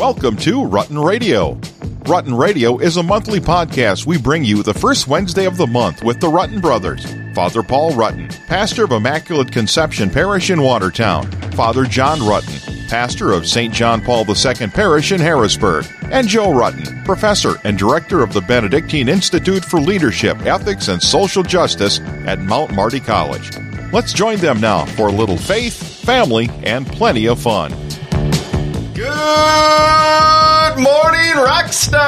Welcome to Rutten Radio. Rutten Radio is a monthly podcast we bring you the first Wednesday of the month with the Rutten brothers. Father Paul Rutten, pastor of Immaculate Conception Parish in Watertown. Father John Rutten, pastor of St. John Paul II Parish in Harrisburg. And Joe Rutten, professor and director of the Benedictine Institute for Leadership, Ethics, and Social Justice at Mount Marty College. Let's join them now for a little faith, family, and plenty of fun. Good morning, rock stars!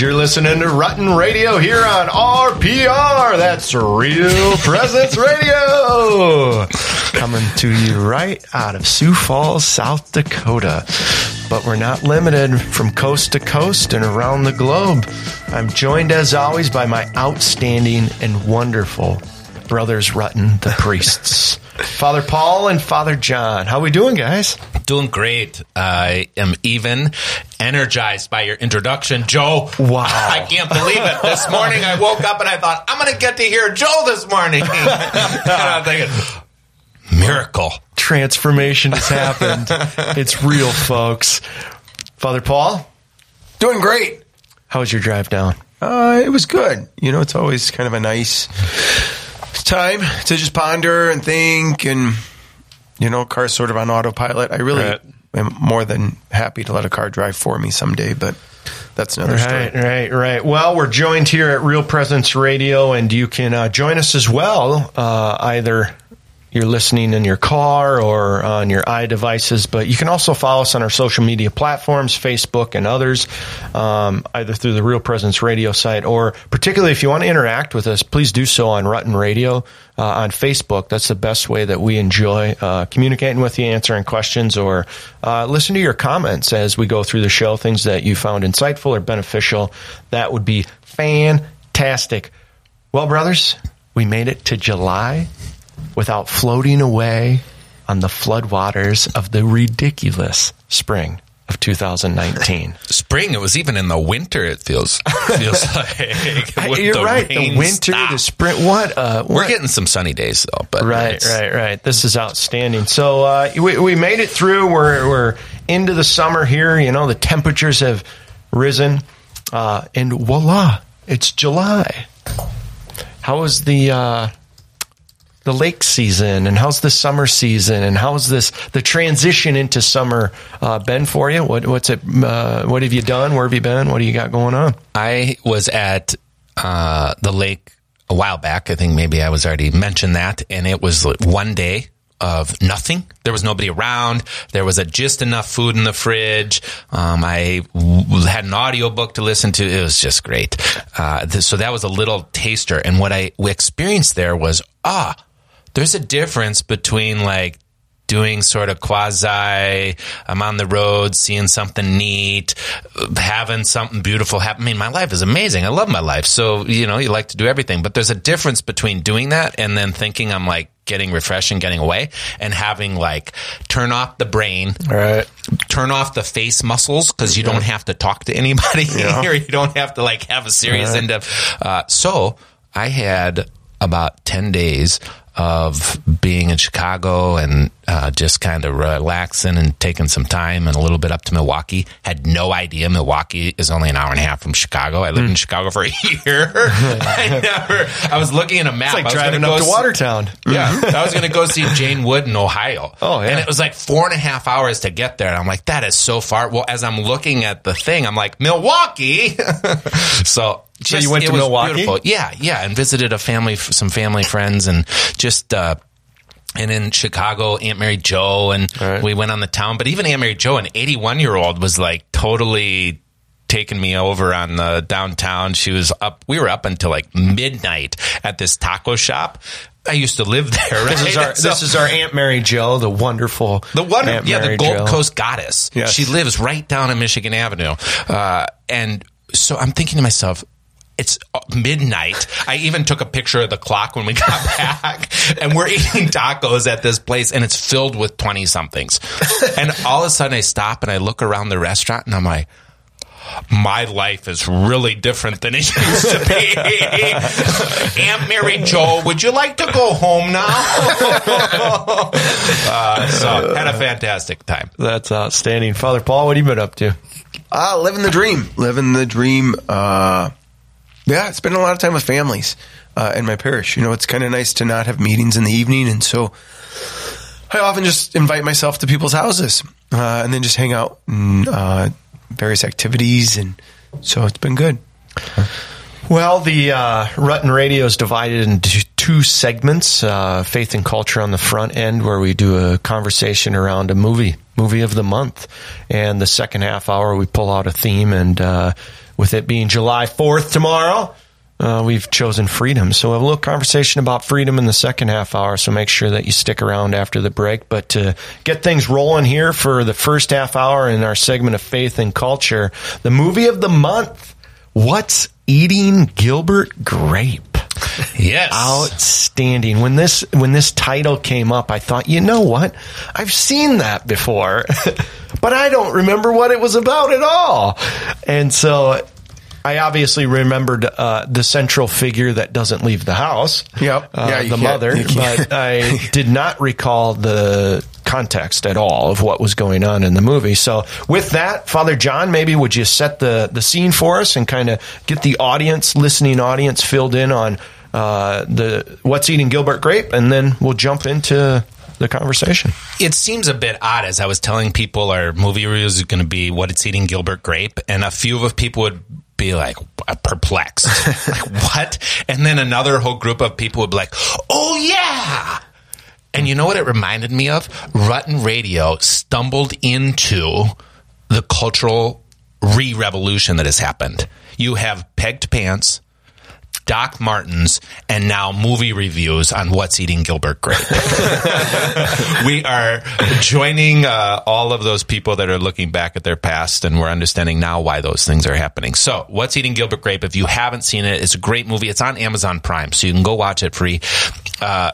You're listening to Rutten Radio here on RPR. That's Real Presence Radio. Coming to you right out of Sioux Falls, South Dakota. But we're not limited from coast to coast and around the globe. I'm joined as always by my outstanding and wonderful brothers Rutten, the priests. Father Paul and Father John. How are we doing, guys? Doing great. I am even energized by your introduction, Joe. Wow. I can't believe it. This morning I woke up and I thought, I'm going to get to hear Joe this morning. and I'm thinking, miracle. Transformation has happened. it's real, folks. Father Paul, Doing great. how was your drive down? Uh, it was good. You know, it's always kind of a nice time to just ponder and think and, you know, car's sort of on autopilot. I really Right. am more than happy to let a car drive for me someday, but that's another story. Right, story. right, right. Well, we're joined here at Real Presence Radio, and you can uh, join us as well. Uh, either you're listening in your car or on your iDevices, but you can also follow us on our social media platforms, Facebook and others, um, either through the Real Presence Radio site or particularly if you want to interact with us, please do so on Rutten Radio uh, on Facebook. That's the best way that we enjoy uh, communicating with you, answering questions, or uh, listen to your comments as we go through the show, things that you found insightful or beneficial. That would be fantastic. Well, brothers, we made it to July without floating away on the floodwaters of the ridiculous spring of 2019. Spring, it was even in the winter, it feels, feels like. You're the right. The winter, stop. the spring. What? Uh, We're getting some sunny days, though. But Right, right, right. This is outstanding. So uh, we, we made it through. We're, we're into the summer here. You know, the temperatures have risen. Uh, and voila, it's July. How was the uh, the lake season, and how's the summer season, and how's this the transition into summer uh, been for you? What what's it? Uh, what have you done? Where have you been? What do you got going on? I was at uh, the lake a while back. I think maybe I was already mentioned that, and it was one day of nothing. There was nobody around. There was a, just enough food in the fridge. Um, I w- had an audiobook to listen to. It was just great. Uh, th- so that was a little taster. And what I experienced there was, ah, there's a difference between like doing sort of quasi I'm on the road seeing something neat having something beautiful happen I mean my life is amazing. I love my life. So you know you like to do everything. But there's a difference between doing that and then thinking I'm like getting refreshed and getting away and having like turn off the brain Right. turn off the face muscles because you don't have to talk to anybody or you don't have to like have a serious end of. Uh, so I had about 10 days of being in Chicago and uh, just kind of relaxing and taking some time and a little bit up to Milwaukee. Had no idea Milwaukee is only an hour and a half from Chicago. I lived in Chicago for a year. I never. I was looking at a map. It's like driving up to see- Watertown. yeah, I was going to go see Jane Wood in Ohio. Oh, yeah. And it was like four and a half hours to get there. And I'm like, that is so far. Well, as I'm looking at the thing, I'm like, Milwaukee. so, just, you went to Milwaukee? Beautiful. Yeah, yeah, and visited a family, some family friends, and just. uh and in Chicago, Aunt Mary Joe, and right. we went on the town. But even Aunt Mary Joe, an 81 year old, was like totally taking me over on the downtown. She was up. We were up until like midnight at this taco shop. I used to live there. Right? This is our So- this is our Aunt Mary Joe, the wonderful the one, Aunt yeah, the Gold Jo. Coast goddess. Yes. She lives right down on Michigan Avenue. Uh, and so I'm thinking to myself, it's uh, midnight. I even took a picture of the clock when we got back, and we're eating tacos at this place, and it's filled with 20 somethings. And all of a sudden, I stop and I look around the restaurant, and I'm like, my life is really different than it used to be. Aunt Mary Jo, would you like to go home now? uh, so had a fantastic time. That's outstanding. Father Paul, what have you been up to? Uh, living the dream. Living the dream. Uh, yeah, spending a lot of time with families uh, in my parish. You know, it's kind of nice to not have meetings in the evening. And so I often just invite myself to people's houses uh, and then just hang out and uh, various activities. And so it's been good. Well, the uh, Rutten Radio is divided into two segments: uh, faith and culture on the front end, where we do a conversation around a movie, movie of the month, and the second half hour we pull out a theme. And uh, with it being July Fourth tomorrow, uh, we've chosen freedom. So we'll have a little conversation about freedom in the second half hour. So make sure that you stick around after the break. But to get things rolling here for the first half hour in our segment of faith and culture, the movie of the month. What's eating Gilbert Grape? Yes. Outstanding. When this when this title came up, I thought, you know what? I've seen that before, but I don't remember what it was about at all. And so I obviously remembered uh, the central figure that doesn't leave the house. Yep. uh, Yeah, the mother. But I did not recall the context at all of what was going on in the movie. So, with that, Father John, maybe would you set the the scene for us and kind of get the audience, listening audience, filled in on uh, the what's eating Gilbert Grape, and then we'll jump into the conversation. It seems a bit odd as I was telling people our movie reviews is going to be what it's eating Gilbert Grape, and a few of people would be like uh, perplexed, like what? And then another whole group of people would be like, "Oh yeah." And you know what it reminded me of? Rutten Radio stumbled into the cultural re-revolution that has happened. You have pegged pants, Doc Martens, and now movie reviews on what's eating Gilbert Grape. we are joining uh, all of those people that are looking back at their past, and we're understanding now why those things are happening. So, What's Eating Gilbert Grape? If you haven't seen it, it's a great movie. It's on Amazon Prime, so you can go watch it free. Uh,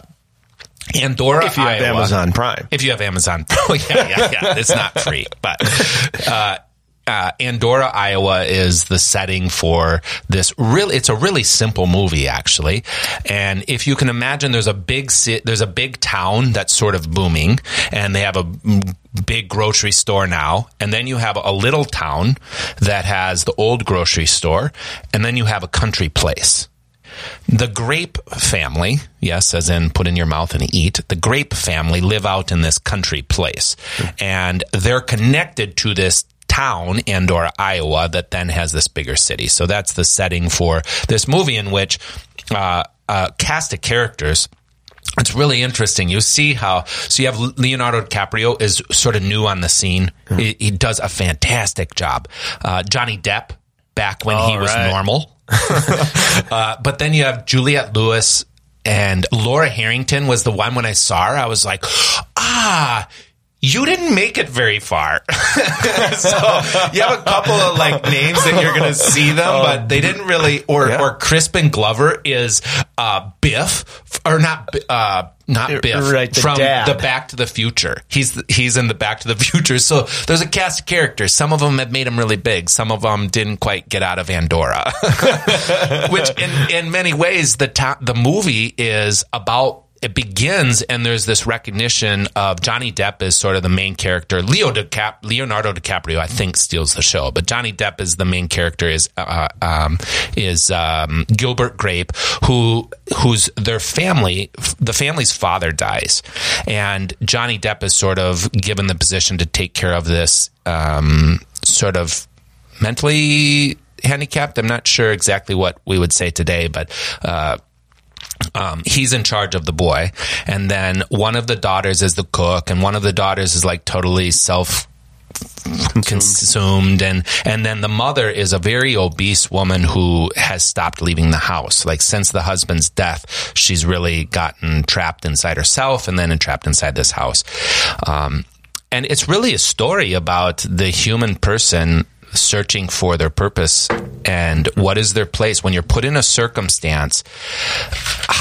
Endora, If you have Iowa. Amazon Prime. If you have Amazon, oh yeah, yeah, yeah, it's not free, but uh, uh, Endora, Iowa is the setting for this. Really, it's a really simple movie actually, and if you can imagine, there's a big there's a big town that's sort of booming, and they have a big grocery store now, and then you have a little town that has the old grocery store, and then you have a country place. The Grape family, yes, as in put in your mouth and eat, the Grape family live out in this country place. And they're connected to this town, Endora Iowa, that then has this bigger city. So that's the setting for this movie in which uh, a cast of characters. It's really interesting. You see how so you have Leonardo DiCaprio is sort of new on the scene. He, he does a fantastic job. Uh, Johnny Depp back when he was right. normal. uh, but then you have Juliette Lewis and Laura Harrington was the one when I saw her. I was like, ah. You didn't make it very far. so you have a couple of like names that you're going to see them, but they didn't really. Or Yeah. or Crispin Glover is uh, Biff, or not uh, not Biff right, the from dad. the Back to the Future. He's he's in the Back to the Future. So there's a cast of characters. Some of them have made him really big. Some of them didn't quite get out of Endora. Which in in many ways the ta- the movie is about. It begins and there's this recognition of Johnny Depp as sort of the main character. Leo DiCap- Leonardo DiCaprio, I think, steals the show, but Johnny Depp is the main character. Is uh, um, is um, Gilbert Grape, who who's their family. The family's father dies, and Johnny Depp is sort of given the position to take care of this um, sort of mentally handicapped. I'm not sure exactly what we would say today, but. Uh, um, he's in charge of the boy, and then one of the daughters is the cook, and one of the daughters is like totally self consumed. and and then the mother is a very obese woman who has stopped leaving the house. Like since the husband's death she's really gotten trapped inside herself and then entrapped inside this house. Um, and it's really a story about the human person searching for their purpose and what is their place. When you're put in a circumstance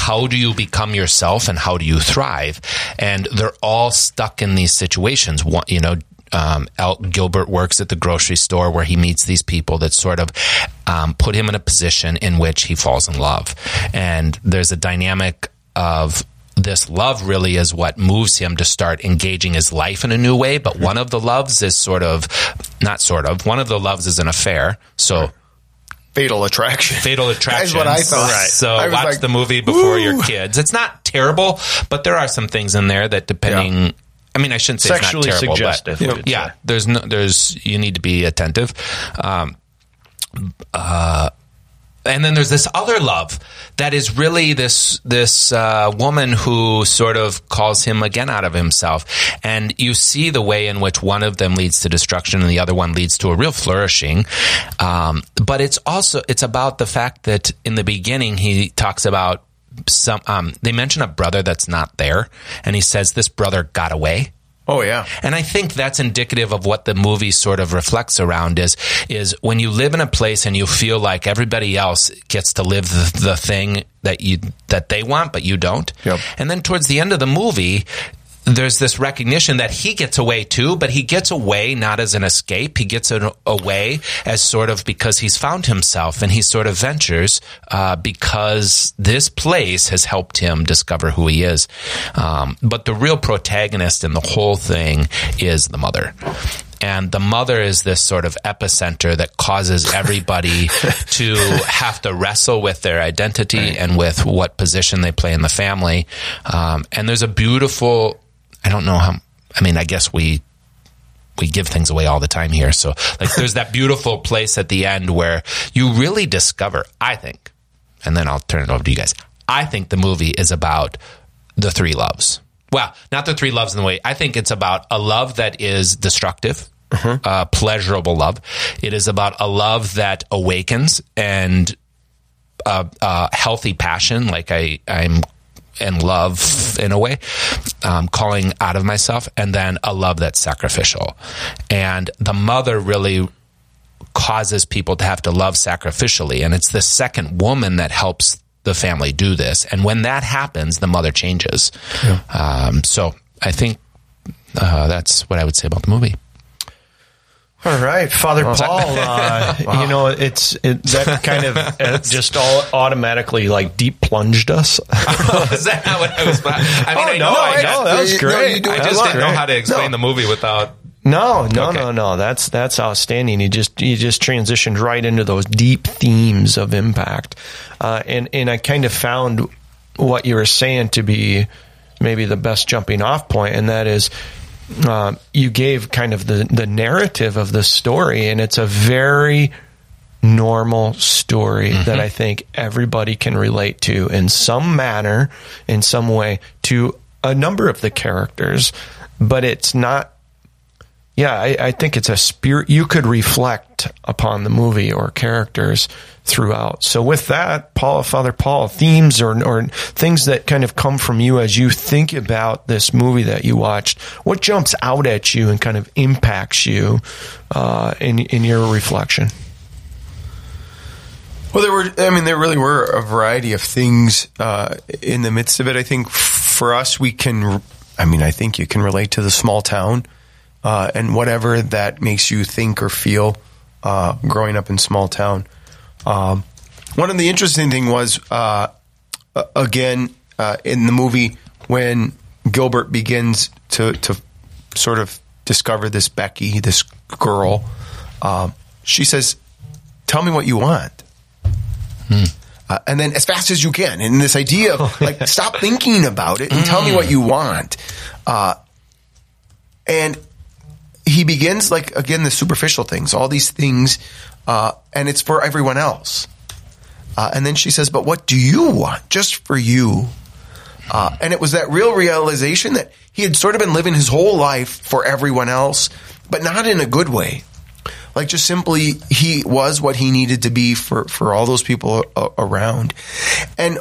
how do you become yourself and how do you thrive? And they're all stuck in these situations. You know um, El Gilbert works at the grocery store where he meets these people that sort of um, put him in a position in which he falls in love. And there's a dynamic of this love really is what moves him to start engaging his life in a new way. But one of the loves is sort of, not sort of, one of the loves is an affair. So, Fatal Attraction. Fatal Attraction. That's what I thought. Right. So I watch like, the movie before "Woo." your kids. It's not terrible, but there are some things in there that depending. I mean, I shouldn't say Sexually it's not terrible, suggestive, we but would yeah, say. there's no, there's you need to be attentive. Um, uh, and then there's this other love that is really this this uh, woman who sort of calls him again out of himself, and you see the way in which one of them leads to destruction and the other one leads to a real flourishing. Um, but it's also it's about the fact that in the beginning he talks about some. Um, they mention a brother that's not there, and he says this brother got away. Oh yeah. And I think that's indicative of what the movie sort of reflects around is is when you live in a place and you feel like everybody else gets to live the, the thing that you that they want but you don't. Yep. And then towards the end of the movie there's this recognition that he gets away too, but he gets away not as an escape. He gets away as sort of because he's found himself and he sort of ventures uh, because this place has helped him discover who he is. Um, but the real protagonist in the whole thing is the mother. And the mother is this sort of epicenter that causes everybody to have to wrestle with their identity and with what position they play in the family. Um, and there's a beautiful, I don't know how, I mean, I guess we we give things away all the time here. So like there's that beautiful place at the end where you really discover, I think, and then I'll turn it over to you guys. I think the movie is about the three loves. Well, not the three loves in the way. I think it's about a love that is destructive, mm-hmm. uh, pleasurable love. It is about a love that awakens and a, a healthy passion, like I, I'm in love in a way, um, calling out of myself, and then a love that's sacrificial. And the mother really causes people to have to love sacrificially. And it's the second woman that helps the family do this. And when that happens, the mother changes. Um, so I think uh, that's what I would say about the movie. All right, Father Paul. Uh, You know, it's it, that kind of uh, just all automatically like deep plunged us. Is that what I was? I mean, Oh, I know, I I know, that was great. do I just didn't know how to explain the movie without. No, no, Okay. no, no. That's that's outstanding. You just you just transitioned right into those deep themes of impact, uh, and and I kind of found what you were saying to be maybe the best jumping off point, and that is uh, you gave kind of the the narrative of the story, and it's a very normal story that I think everybody can relate to in some manner, in some way, to a number of the characters, but it's not yeah, I, I think it's a spirit you could reflect upon the movie or characters throughout. So with that, Paul, Father Paul, themes or or things that kind of come from you as you think about this movie that you watched, what jumps out at you and kind of impacts you uh, in in your reflection? Well, there were. I mean, there really were a variety of things uh, in the midst of it. I think for us, we can. I mean, I think you can relate to the small town uh, and whatever that makes you think or feel uh, growing up in small town. Um, one of the interesting thing was uh, again uh, in the movie when Gilbert begins to to sort of discover this Becky, this girl. Um, she says, "Tell me what you want." Uh, and then as fast as you can. And this idea of like, stop thinking about it and tell me what you want. Uh, and he begins like, again, the superficial things, all these things, uh, and it's for everyone else. Uh, and then she says, but what do you want? Just for you. Uh, and it was that real realization that he had sort of been living his whole life for everyone else, but not in a good way like just simply he was what he needed to be for for all those people a- around and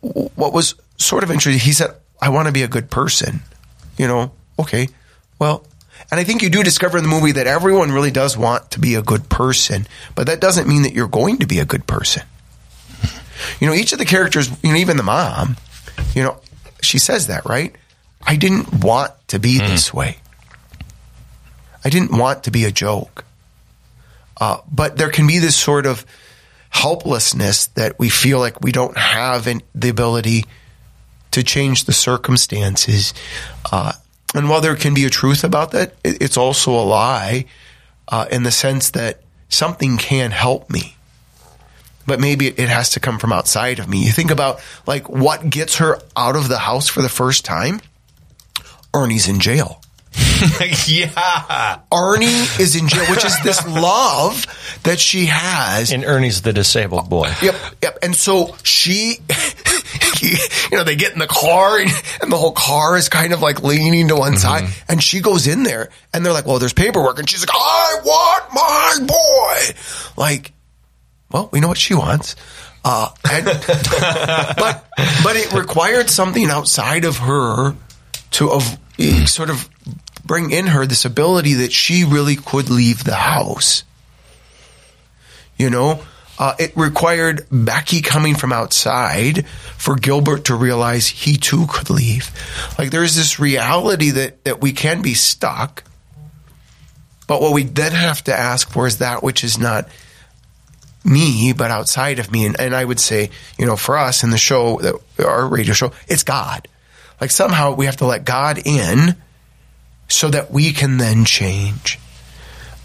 what was sort of interesting he said i want to be a good person you know okay well and i think you do discover in the movie that everyone really does want to be a good person but that doesn't mean that you're going to be a good person you know each of the characters you know even the mom you know she says that right i didn't want to be this way I didn't want to be a joke. Uh, but there can be this sort of helplessness that we feel like we don't have an, the ability to change the circumstances. Uh, and while there can be a truth about that, it's also a lie uh, in the sense that something can help me. But maybe it has to come from outside of me. You think about like what gets her out of the house for the first time? Arnie's in jail. yeah. Arnie is in jail, which is this love that she has. And Arnie's the disabled boy. Yep, yep. And so she, you know, they get in the car and, and, the whole car is kind of like leaning to one mm-hmm. side. And she goes in there and they're like, well, there's paperwork. And she's like, I want my boy. Like, well, we know what she wants. Uh, and, but, but it required something outside of her to of, sort of bring in her this ability that she really could leave the house. You know, uh, it required Becky coming from outside for Gilbert to realize he too could leave. Like there's this reality that, that we can be stuck. But what we then have to ask for is that which is not me, but outside of me. And, and I would say, you know, for us in the show, our radio show, it's God. Like somehow we have to let God in so that we can then change.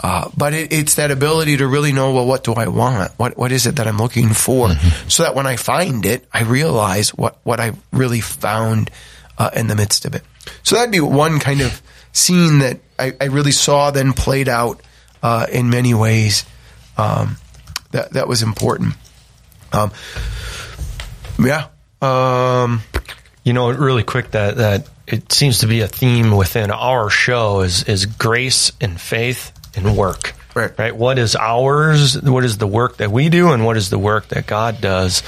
Uh, but it, it's that ability to really know, well, what do I want? What what is it that I'm looking for? Mm-hmm. So that when I find it, I realize what what I really found uh, in the midst of it. So that'd be one kind of scene that I, I really saw then played out uh, in many ways. Um, that that was important. Um, yeah. Um, you know, really quick that that it seems to be a theme within our show is is grace and faith and work. Right. right. What is ours? What is the work that we do, and what is the work that God does?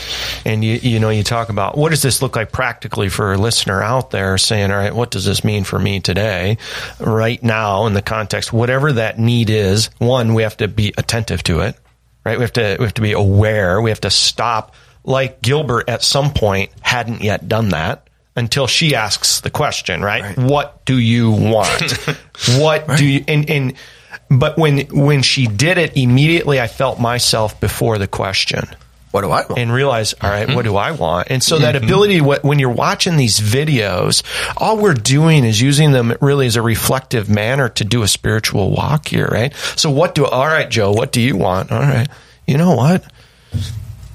And you, you know, you talk about what does this look like practically for a listener out there saying, all right, what does this mean for me today, right now, in the context, whatever that need is? One, we have to be attentive to it, right? We have to we have to be aware. We have to stop. Like Gilbert at some point hadn't yet done that until she asks the question, right? right. What do you want? what right. do you and, and but when when she did it immediately I felt myself before the question. What do I want? And realize, all right, mm-hmm. what do I want? And so mm-hmm. that ability, when you're watching these videos, all we're doing is using them really as a reflective manner to do a spiritual walk here, right? So what do, all right, Joe, what do you want? All right. You know what?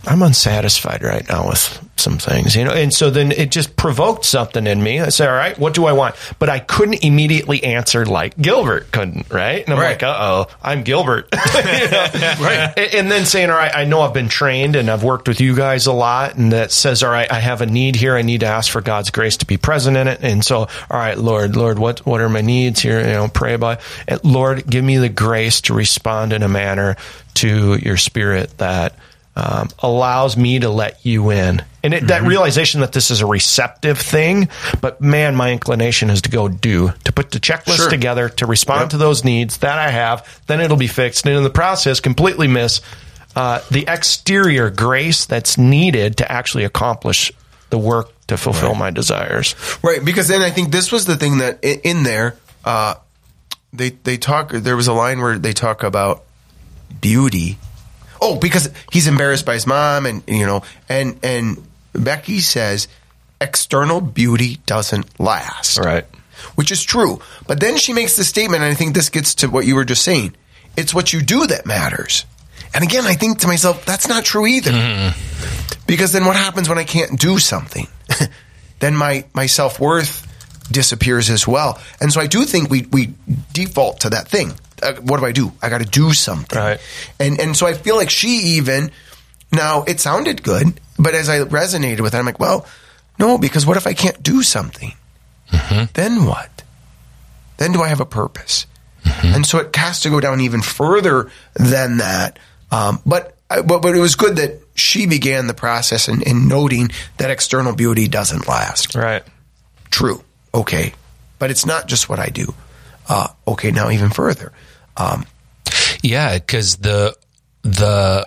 I'm unsatisfied right now with some things, you know, and so then it just provoked something in me. I said, all right, what do I want? But I couldn't immediately answer like Gilbert couldn't, right? And I'm right. like, uh oh, I'm Gilbert. right. And then saying, all right, I know I've been trained and I've worked with you guys a lot. And that says, all right, I have a need here. I need to ask for God's grace to be present in it. And so, all right, Lord, Lord, what, what are my needs here? You know, pray about it. Lord, give me the grace to respond in a manner to your spirit that um, allows me to let you in. And it, mm-hmm. that realization that this is a receptive thing, but man, my inclination is to go do, to put the checklist sure. together, to respond yep. to those needs that I have, then it'll be fixed. And in the process, completely miss uh, the exterior grace that's needed to actually accomplish the work to fulfill right. my desires. Right. Because then I think this was the thing that in there, uh, they, they talk, there was a line where they talk about beauty oh, because he's embarrassed by his mom, and you know, and and Becky says external beauty doesn't last, right? Which is true, but then she makes the statement, and I think this gets to what you were just saying. It's what you do that matters. And again, I think to myself, that's not true either. Mm. Because then what happens when I can't do something? then my, my self worth disappears as well. And so I do think we, we default to that thing uh, what do I do? I got to do something. Right. And and so I feel like she even now it sounded good, but as I resonated with it, I'm like, well, no, because what if I can't do something? Mm-hmm. Then what? Then do I have a purpose? Mm-hmm. And so it has to go down even further than that. Um, but, uh, but but it was good that she began the process in, in noting that external beauty doesn't last. Right. True. Okay. But it's not just what I do. Uh, okay, now even further. Um, yeah, because the the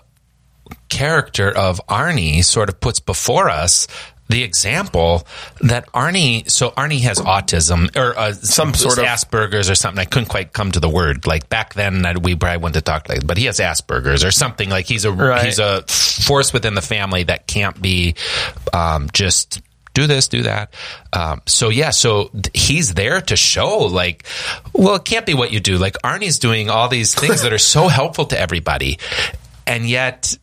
character of Arnie sort of puts before us the example that Arnie, so Arnie has autism or uh, Some sort of- Asperger's or something. I couldn't quite come to the word. Like back then, I- we probably wouldn't have talked like, but he has Asperger's or something. Like he's a Right. he's a force within the family that can't be um, just do this, do that. Um, so yeah, so he's there to show like, well, it can't be what you do. Like Arnie's doing all these things that are so helpful to everybody, and yet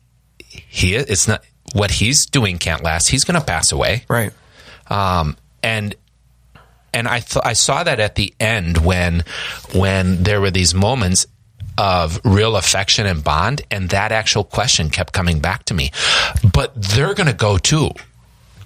he it's not what he's doing can't last. He's going to pass away Right. um, and and I th- I saw that at the end when when there were these moments of real affection and bond, and that actual question kept coming back to me. But they're going to go too.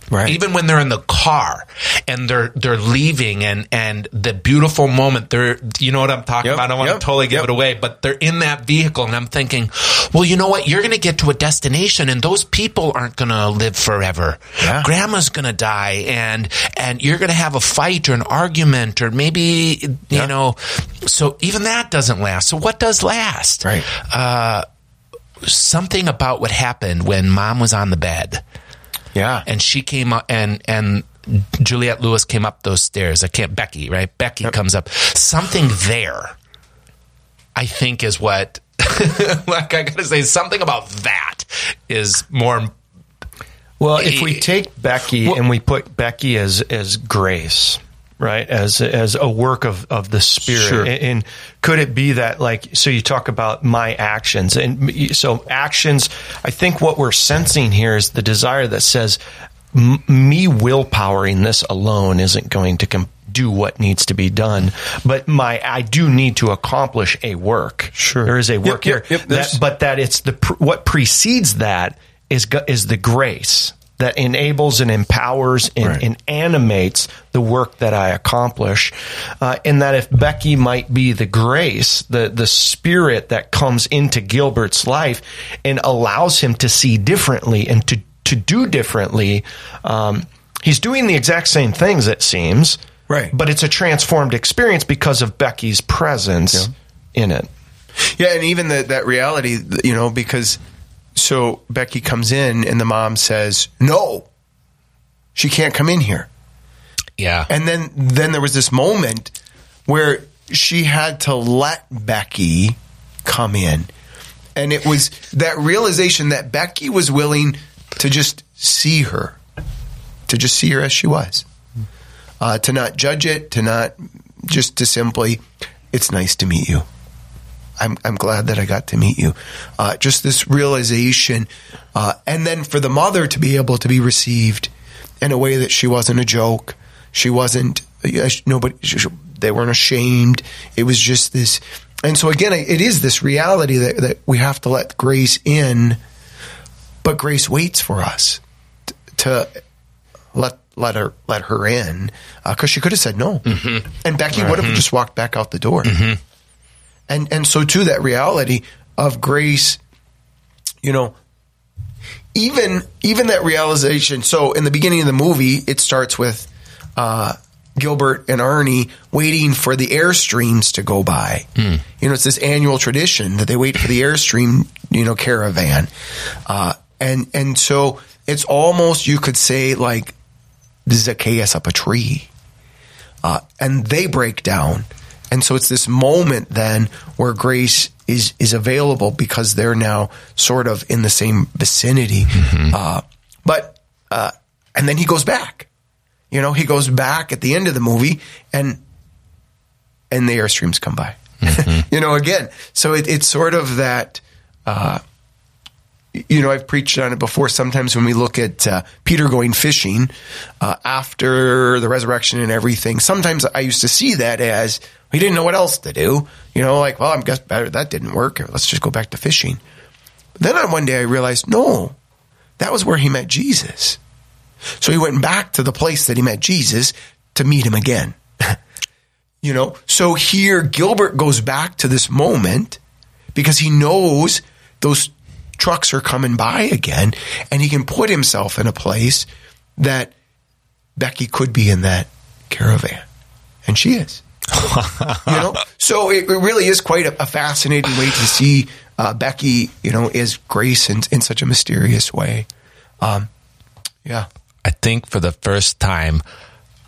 Right. Even when they're in the car and they're they're leaving and and the beautiful moment they're you know what I'm talking Yep, about I don't want yep, to totally give yep. it away but they're in that vehicle and I'm thinking well you know what you're going to get to a destination and those people aren't going to live forever Yeah. grandma's going to die and and you're going to have a fight or an argument or maybe you Yeah. know so even that doesn't last so what does last Right. uh something about what happened when mom was on the bed yeah. and she came up and and Juliette Lewis came up those stairs. I can't Becky, right? Becky comes up. Something there, I think, is what. like I gotta say, something about that is more. Well, if we Eh, take Becky and we put Becky as as grace, right, as as a work of of the Spirit, Sure. and, and could it be that like so you talk about my actions, and so actions. I think what we're sensing here is the desire that says m- me willpowering this alone isn't going to com- do what needs to be done, but my I do need to accomplish a work. Sure. there is a work yep, here, yep, there's- that, but that it's the pr- what precedes that is is the grace that enables and empowers and, Right. and animates the work that I accomplish, uh, and that if Becky might be the grace, the the spirit that comes into Gilbert's life and allows him to see differently and to to do differently. Um, he's doing the exact same things, it seems, Right. But it's a transformed experience because of Becky's presence in it. Yeah, and even the, that reality, you know, because so Becky comes in and the mom says, "No, she can't come in here." Yeah, And then then there was this moment where she had to let Becky come in. And it was that realization that Becky was willing to just see her, to just see her as she was, uh, to not judge it, to not just to simply, it's nice to meet you. I'm, I'm glad that I got to meet you. Uh, just this realization. Uh, and then for the mother to be able to be received in a way that she wasn't a joke. She wasn't, uh, nobody, she- she- they weren't ashamed. It was just this. And so again, it is this reality that, that we have to let grace in, but grace waits for us t- to let let her let her in because she could have said no, and Becky would have just walked back out the door. And and so too that reality of grace, you know, even even that realization. So in the beginning of the movie, it starts with uh, Gilbert and Arnie waiting for the airstreams to go by. You know, it's this annual tradition that they wait for the airstream, you know, caravan, uh, and and so it's almost you could say like Zacchaeus up a tree, uh, and they break down, and so it's this moment then where grace is is available because they're now sort of in the same vicinity, uh, but uh, and then he goes back. You know, he goes back at the end of the movie, and and the airstreams come by. you know, again, so it, it's sort of that. Uh, you know, I've preached on it before. Sometimes when we look at uh, Peter going fishing uh, after the resurrection and everything, sometimes I used to see that as he didn't know what else to do. You know, like, well, I'm guess better that didn't work. Let's just go back to fishing. But then on one day I realized, no, that was where he met Jesus. So he went back to the place that he met Jesus to meet him again. you know, so here Gilbert goes back to this moment because he knows those trucks are coming by again and he can put himself in a place that Becky could be in that caravan. And she is. you know, so it, really is quite a, a fascinating way to see uh, Becky, you know, is grace in, in such a mysterious way. Um, yeah. I think for the first time,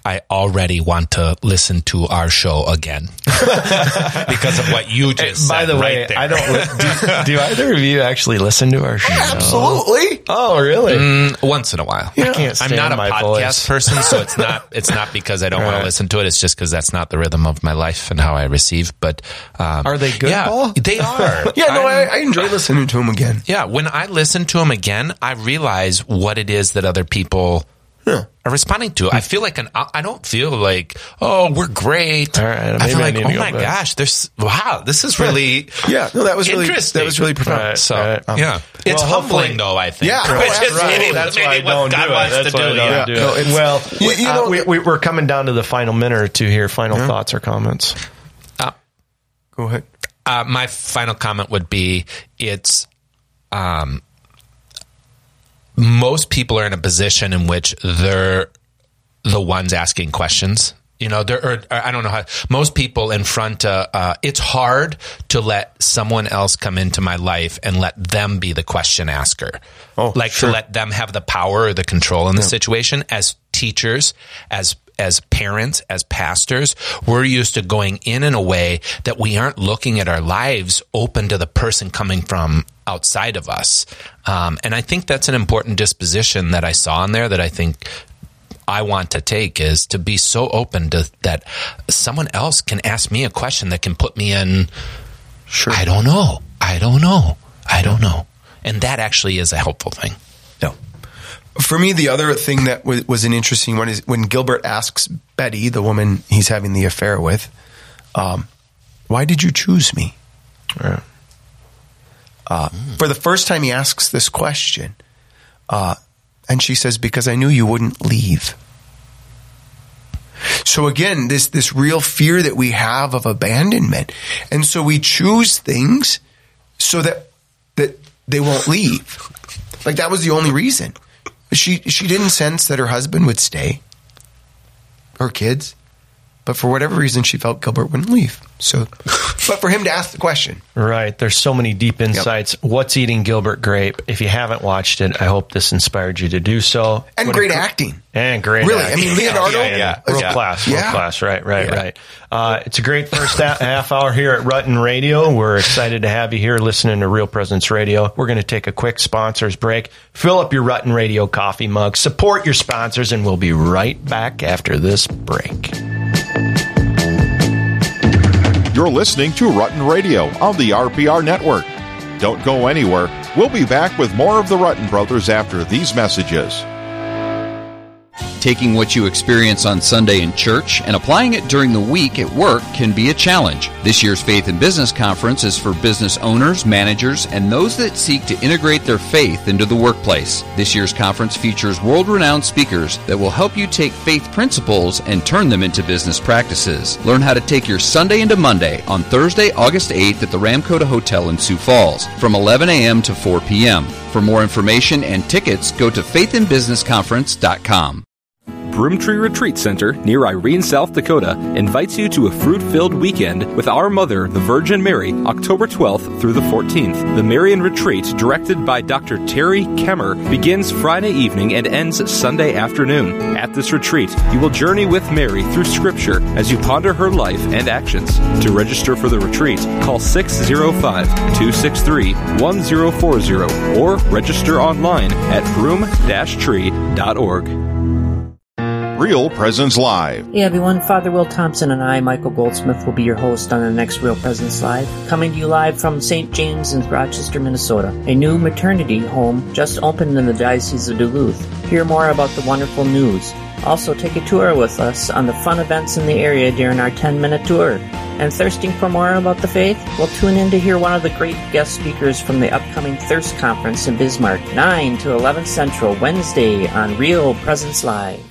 I already want to listen to our show again because of what you just said. By said the way, right there. I don't. Do, do either of you actually listen to our show? Absolutely. Oh, really? Mm, once in a while. I can't I'm not a my podcast voice. person, so it's not it's not because I don't want Right. to listen to it. It's just because that's not the rhythm of my life and how I receive. But um, Are they good, Yeah, Paul? they are. Yeah, no, I'm- I, I enjoy listening to them again. yeah, when I listen to them again, I realize what it is that other people are responding to. I feel like an. I don't feel like oh we're great. All right, I maybe feel I like need oh my back. gosh, there's wow, this is really Yeah, no, that was really that was really profound. Right. so Right. yeah. It's Well, humbling though. I think. Yeah, Which oh, is absolutely. maybe- That's why I what don't do God wants That's to do. Yeah. do No, it's- well, you- we, you uh, know- we, we, we're coming down to the final minute or two here. Final thoughts or comments? Go ahead. Uh, my final comment would be it's um, most people are in a position in which they're the ones asking questions. You know, there are, I don't know how most people in front. Uh, uh, it's hard to let someone else come into my life and let them be the question asker. Oh, like sure. to let them have the power or the control in the situation. As teachers, as as parents, as pastors, we're used to going in in a way that we aren't looking at our lives open to the person coming from outside of us. Um, and I think that's an important disposition that I saw in there that I think I want to take is to be so open to that someone else can ask me a question that can put me in. Sure. I don't know. I don't know. I don't know. And that actually is a helpful thing. No. For me, the other thing that was, was an interesting one is when Gilbert asks Betty, the woman he's having the affair with, um, "Why did you choose me?" Uh, For the first time, he asks this question, uh, and she says, "Because I knew you wouldn't leave." So again, this this real fear that we have of abandonment, and so we choose things so that that they won't leave. Like that was the only reason. She she didn't sense that her husband would stay, her kids, but for whatever reason, she felt Gilbert wouldn't leave. So, but for him to ask the question, Right. There's so many deep insights. What's eating Gilbert Grape? If you haven't watched it, I hope this inspired you to do so. and What great gr- acting. And great. Really, acting. I mean, Leonardo- Yeah, yeah, yeah. Yeah. Class. World class. Right, right, right. Uh, it's a great first ha- half hour here at Rutten Radio. We're excited to have you here listening to Real Presence Radio. We're going to take a quick sponsors break. Fill up your Rutten Radio coffee mug. Support your sponsors, and we'll be right back after this break. You're listening to Rutten Radio on the RPR Network. Don't go anywhere. We'll be back with more of the Rutten Brothers after these messages. Taking what you experience on Sunday in church and applying it during the week at work can be a challenge. This year's Faith and Business Conference is for business owners, managers, and those that seek to integrate their faith into the workplace. This year's conference features world renowned speakers that will help you take faith principles and turn them into business practices. Learn how to take your Sunday into Monday on Thursday, August 8th at the Ramkota Hotel in Sioux Falls from 11 a.m. to 4 p.m. For more information and tickets, go to faithandbusinessconference.com. Broomtree Retreat Center near Irene, South Dakota invites you to a fruit filled weekend with Our Mother, the Virgin Mary, October 12th through the 14th. The Marian Retreat, directed by Dr. Terry Kemmer, begins Friday evening and ends Sunday afternoon. At this retreat, you will journey with Mary through Scripture as you ponder her life and actions. To register for the retreat, call 605 263 1040 or register online at broom tree.org. Real Presence Live. Hey everyone, Father Will Thompson and I, Michael Goldsmith, will be your host on the next Real Presence Live, coming to you live from St. James in Rochester, Minnesota. A new maternity home just opened in the Diocese of Duluth. Hear more about the wonderful news. Also, take a tour with us on the fun events in the area during our 10 minute tour. And thirsting for more about the faith? Well, tune in to hear one of the great guest speakers from the upcoming Thirst Conference in Bismarck, 9 to 11 Central, Wednesday on Real Presence Live.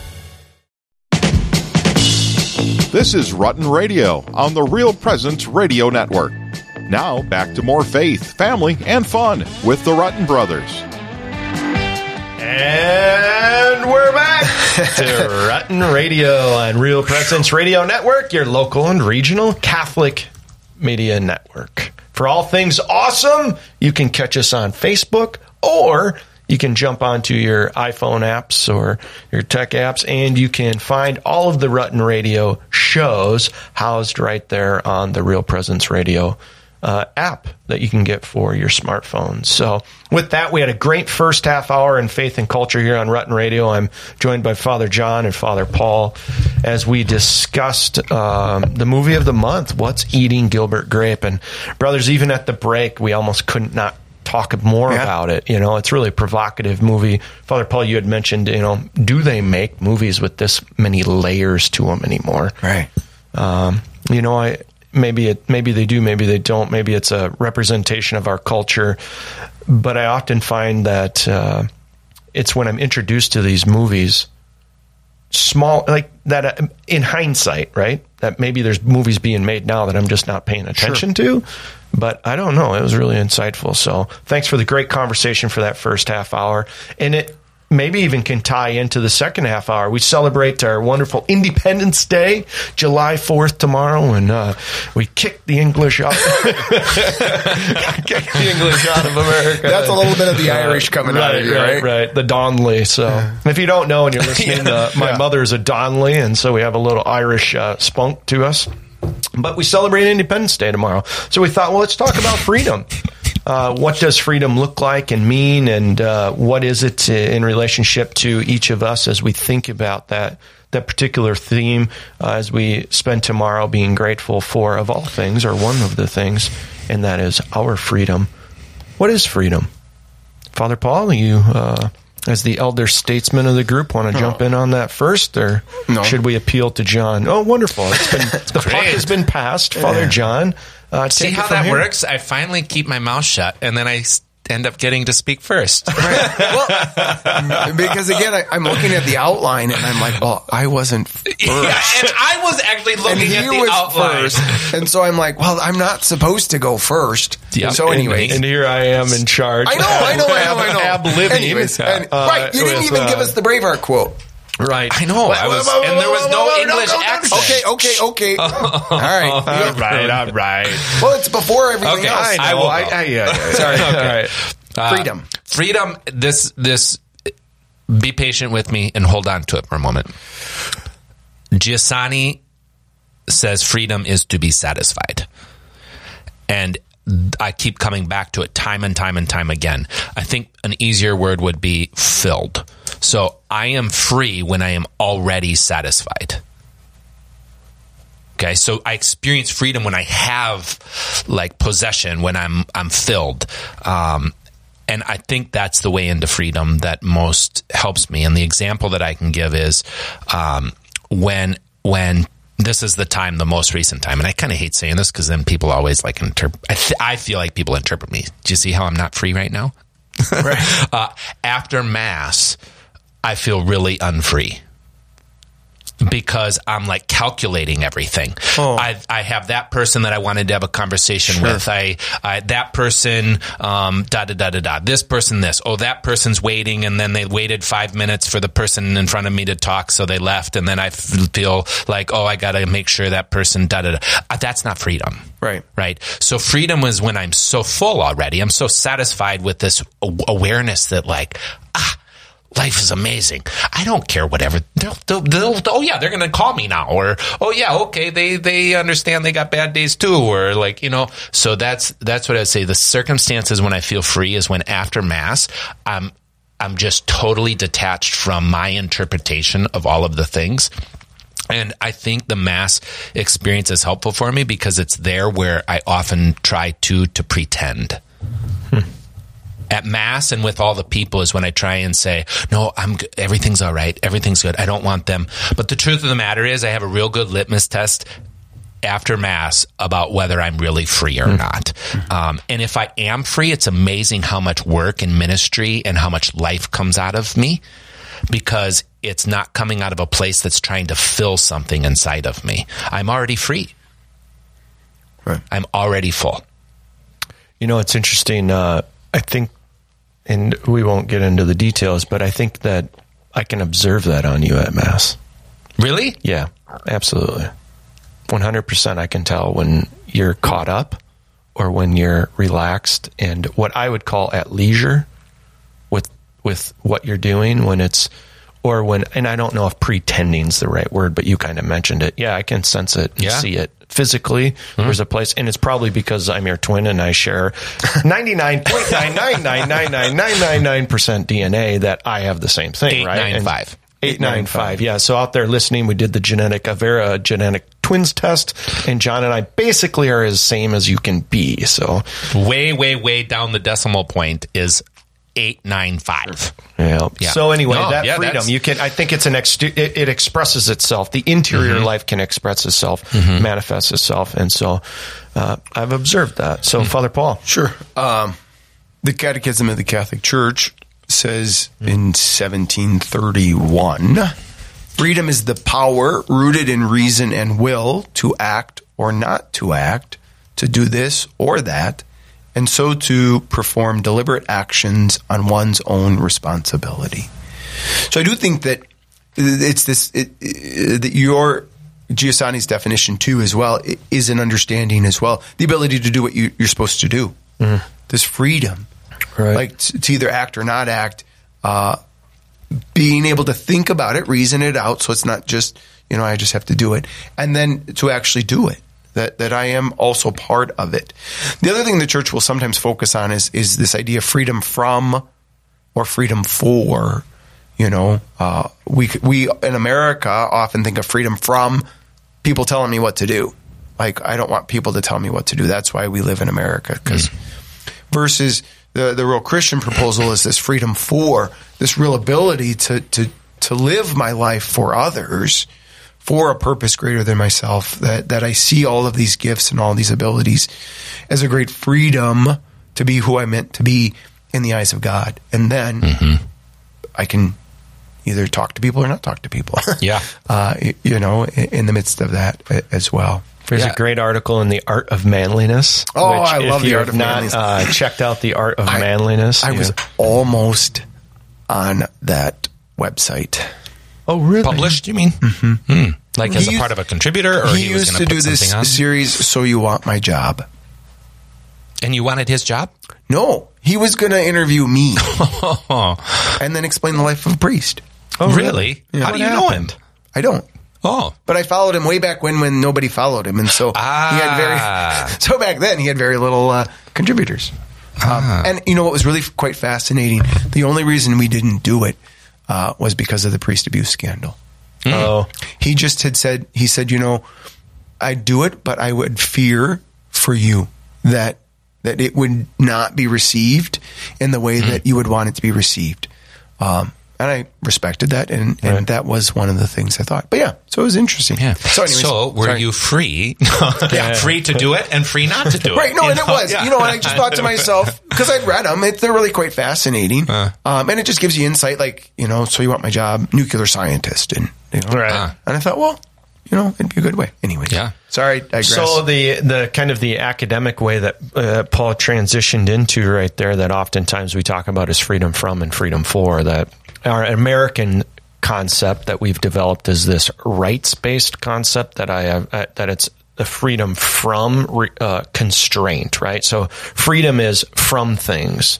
This is Rutten Radio on the Real Presence Radio Network. Now, back to more faith, family, and fun with the Rutten Brothers. And we're back to Rutten Radio on Real Presence Radio Network, your local and regional Catholic media network. For all things awesome, you can catch us on Facebook or you can jump onto your iPhone apps or your tech apps and you can find all of the Rutten Radio shows housed right there on the Real Presence Radio uh, app that you can get for your smartphone. So, with that, we had a great first half hour in faith and culture here on Rutten Radio. I'm joined by Father John and Father Paul as we discussed um, the movie of the month, What's Eating Gilbert Grape? And, brothers, even at the break, we almost couldn't not talk more Yeah. about it. You know, it's really a provocative movie. Father Paul, you had mentioned, you know, do they make movies with this many layers to them anymore? Right. Um, you know, I maybe it maybe they do, maybe they don't. Maybe it's a representation of our culture, but I often find that uh, it's when I'm introduced to these movies, small like that. Uh, in hindsight, right? That maybe there's movies being made now that I'm just not paying attention to. But I don't know. It was really insightful. So thanks for the great conversation for that first half hour. And it maybe even can tie into the second half hour. We celebrate our wonderful Independence Day, July 4th tomorrow, and uh, we kick the English out. kick the English out of America. That's a little bit of the Irish coming out of you, right? right, The Donnelly. So if you don't know and you're listening, uh, my Yeah. mother's a Donnelly, and so we have a little Irish uh, spunk to us. But we celebrate Independence Day tomorrow. So we thought, well, let's talk about freedom. Uh, what does freedom look like and mean, and uh, what is it in relationship to each of us as we think about that that particular theme uh, as we spend tomorrow being grateful for, of all things, or one of the things, and that is our freedom. What is freedom? Father Paul, you, uh, as the elder statesman of the group, want to jump in on that first, or No. should we appeal to John? Oh, wonderful! It's been the puck has been passed, Father John. Uh, See how that here. works? I finally keep my mouth shut, and then I s- end up getting to speak first. Because again, I, I'm looking at the outline and I'm like, well, I wasn't first. yeah, and I was actually and looking at the outline. first. And so I'm like, well, I'm not supposed to go first. Yeah. So anyway. And here I am in charge. I know, I know, I know, I know. Ad libitum. Anyways, and- Uh, right, you didn't with, even uh, give us the Braveheart quote. Right. I know, I was, and there was no English accent. Okay, okay, okay. All right. All right. All right. Well, it's before everything Okay, else. I I will will. I, go. I, yeah, yeah. Sorry. All right. Uh, Freedom. freedom. This this. Be patient with me and hold on to it for a moment. Giussani says freedom is to be satisfied, and I keep coming back to it time and time and time again. I think an easier word would be filled. So I am free when I am already satisfied. Okay, so I experience freedom when I have like possession, when I'm I'm filled, um, and I think that's the way into freedom that most helps me. And the example that I can give is um, when when this is the time, the most recent time, and I kind of hate saying this because then people always like interpret. I, th- I feel like people interpret me. Do you see how I'm not free right now? uh, after mass, I feel really unfree because I'm like calculating everything. I I have that person that I wanted to have a conversation with. I, I that person um da da da da da. This person this. Oh, that person's waiting, and then they waited five minutes for the person in front of me to talk, so they left, and then I f- feel like oh, I got to make sure that person da da da. Uh, that's not freedom. Right. Right. So freedom is when I'm so full already. I'm so satisfied with this awareness that like ah life is amazing. I don't care whatever. They'll, they'll, they'll, oh yeah, they're going to call me now or, oh yeah, okay. They, they understand they got bad days too. Or like, you know, so that's, that's what I'd say. The circumstances when I feel free is when after mass, I'm, I'm just totally detached from my interpretation of all of the things. And I think the mass experience is helpful for me because it's there where I often try to to pretend. Hmm. At mass and with all the people is when I try and say, "No, I'm good. everything's all right. Everything's good. I don't want them." But the truth of the matter is, I have a real good litmus test after mass about whether I'm really free or not. Um, and if I am free, it's amazing how much work and ministry and how much life comes out of me because it's not coming out of a place that's trying to fill something inside of me. I'm already free. Right. I'm already full. You know, it's interesting. Uh, I think, and we won't get into the details, but I think that I can observe that on you at Mass. Really? Yeah, absolutely. 100% I can tell when you're caught up or when you're relaxed and what I would call at leisure with with what you're doing when it's or when and I don't know if pretending's the right word but you kind of mentioned it. Yeah, I can sense it and Yeah. see it physically. There's a place and it's probably because I'm your twin and I share 99.9999999% DNA that I have the same thing, right? And- 895. 895. Yeah. So out there listening, we did the genetic Avera genetic twins test, and John and I basically are as same as you can be. So, Way, way, way down the decimal point is 895. yeah. Yeah. So anyway, No, that yeah, freedom, you can, I think it's an, ex- it, it expresses itself. The interior Mm-hmm. life can express itself, manifest itself. And so, uh, I've observed that. So, Mm. Father Paul. Sure. Um, the Catechism of the Catholic Church says in 1731 freedom is the power rooted in reason and will to act or not to act, to do this or that, and so to perform deliberate actions on one's own responsibility. So I do think that it's this it, it, that your Giussani's definition too as well is an understanding as well the ability to do what you, you're supposed to do. This freedom, Right. like t- to either act or not act. Uh, being able to think about it, reason it out, so it's not just you know I just have to do it, and then to actually do it. That that I am also part of it. The other thing the church will sometimes focus on is is this idea of freedom from or freedom for. You know, uh, we we in America often think of freedom from people telling me what to do. Like I don't want people to tell me what to do. That's why we live in America. Because versus the the real Christian proposal is this freedom for this real ability to to to live my life for others for a purpose greater than myself. That that I see all of these gifts and all these abilities as a great freedom to be who I meant to be in the eyes of God, and then I can either talk to people or not talk to people. Yeah. uh, you know, in the midst of that as well. There's Yeah. a great article in the Art of Manliness. Oh, which I if love The Art have of not, Manliness. Uh, checked out the Art of I- Manliness. I you- was almost on that website. Oh really Published, you mean? Mm-hmm. Like as a part of a contributor, or he, he, was used to do this on? series. So you want my job? and you wanted his job? No, he was going to interview me and then explain the life of a priest. Oh, really? How What do you know him? I don't. Oh, But I followed him way back when, when nobody followed him, and so he had Ah. very. So back then, he had very little uh, contributors. Ah. Um, and you know what was really quite fascinating? The only reason we didn't do it uh, was because of the priest abuse scandal. Oh, He just had said, he said, you know, I'd do it, but I would fear for you that that it would not be received in the way that you would want it to be received. Um, and I respected that, and, and Right. that was one of the things I thought. But yeah, so it was interesting. yeah. So, anyways, so were sorry. you free? yeah, free to do it and free not to do it. Right, no, you and it was. Yeah. You know, and I just thought to myself because I'd read them, it, they're really quite fascinating, Uh. um, and it just gives you insight. Like, you know, so you want my job, nuclear scientist, and you know, Right. Uh. and I thought, well, you know, it'd be a good way. Anyway, Yeah. Sorry, I digress. So the the kind of the academic way that uh, Paul transitioned into right there that oftentimes we talk about is freedom from and freedom for that our American concept that we've developed is this rights based concept that I have uh, that it's the freedom from re, uh, constraint right so freedom is from things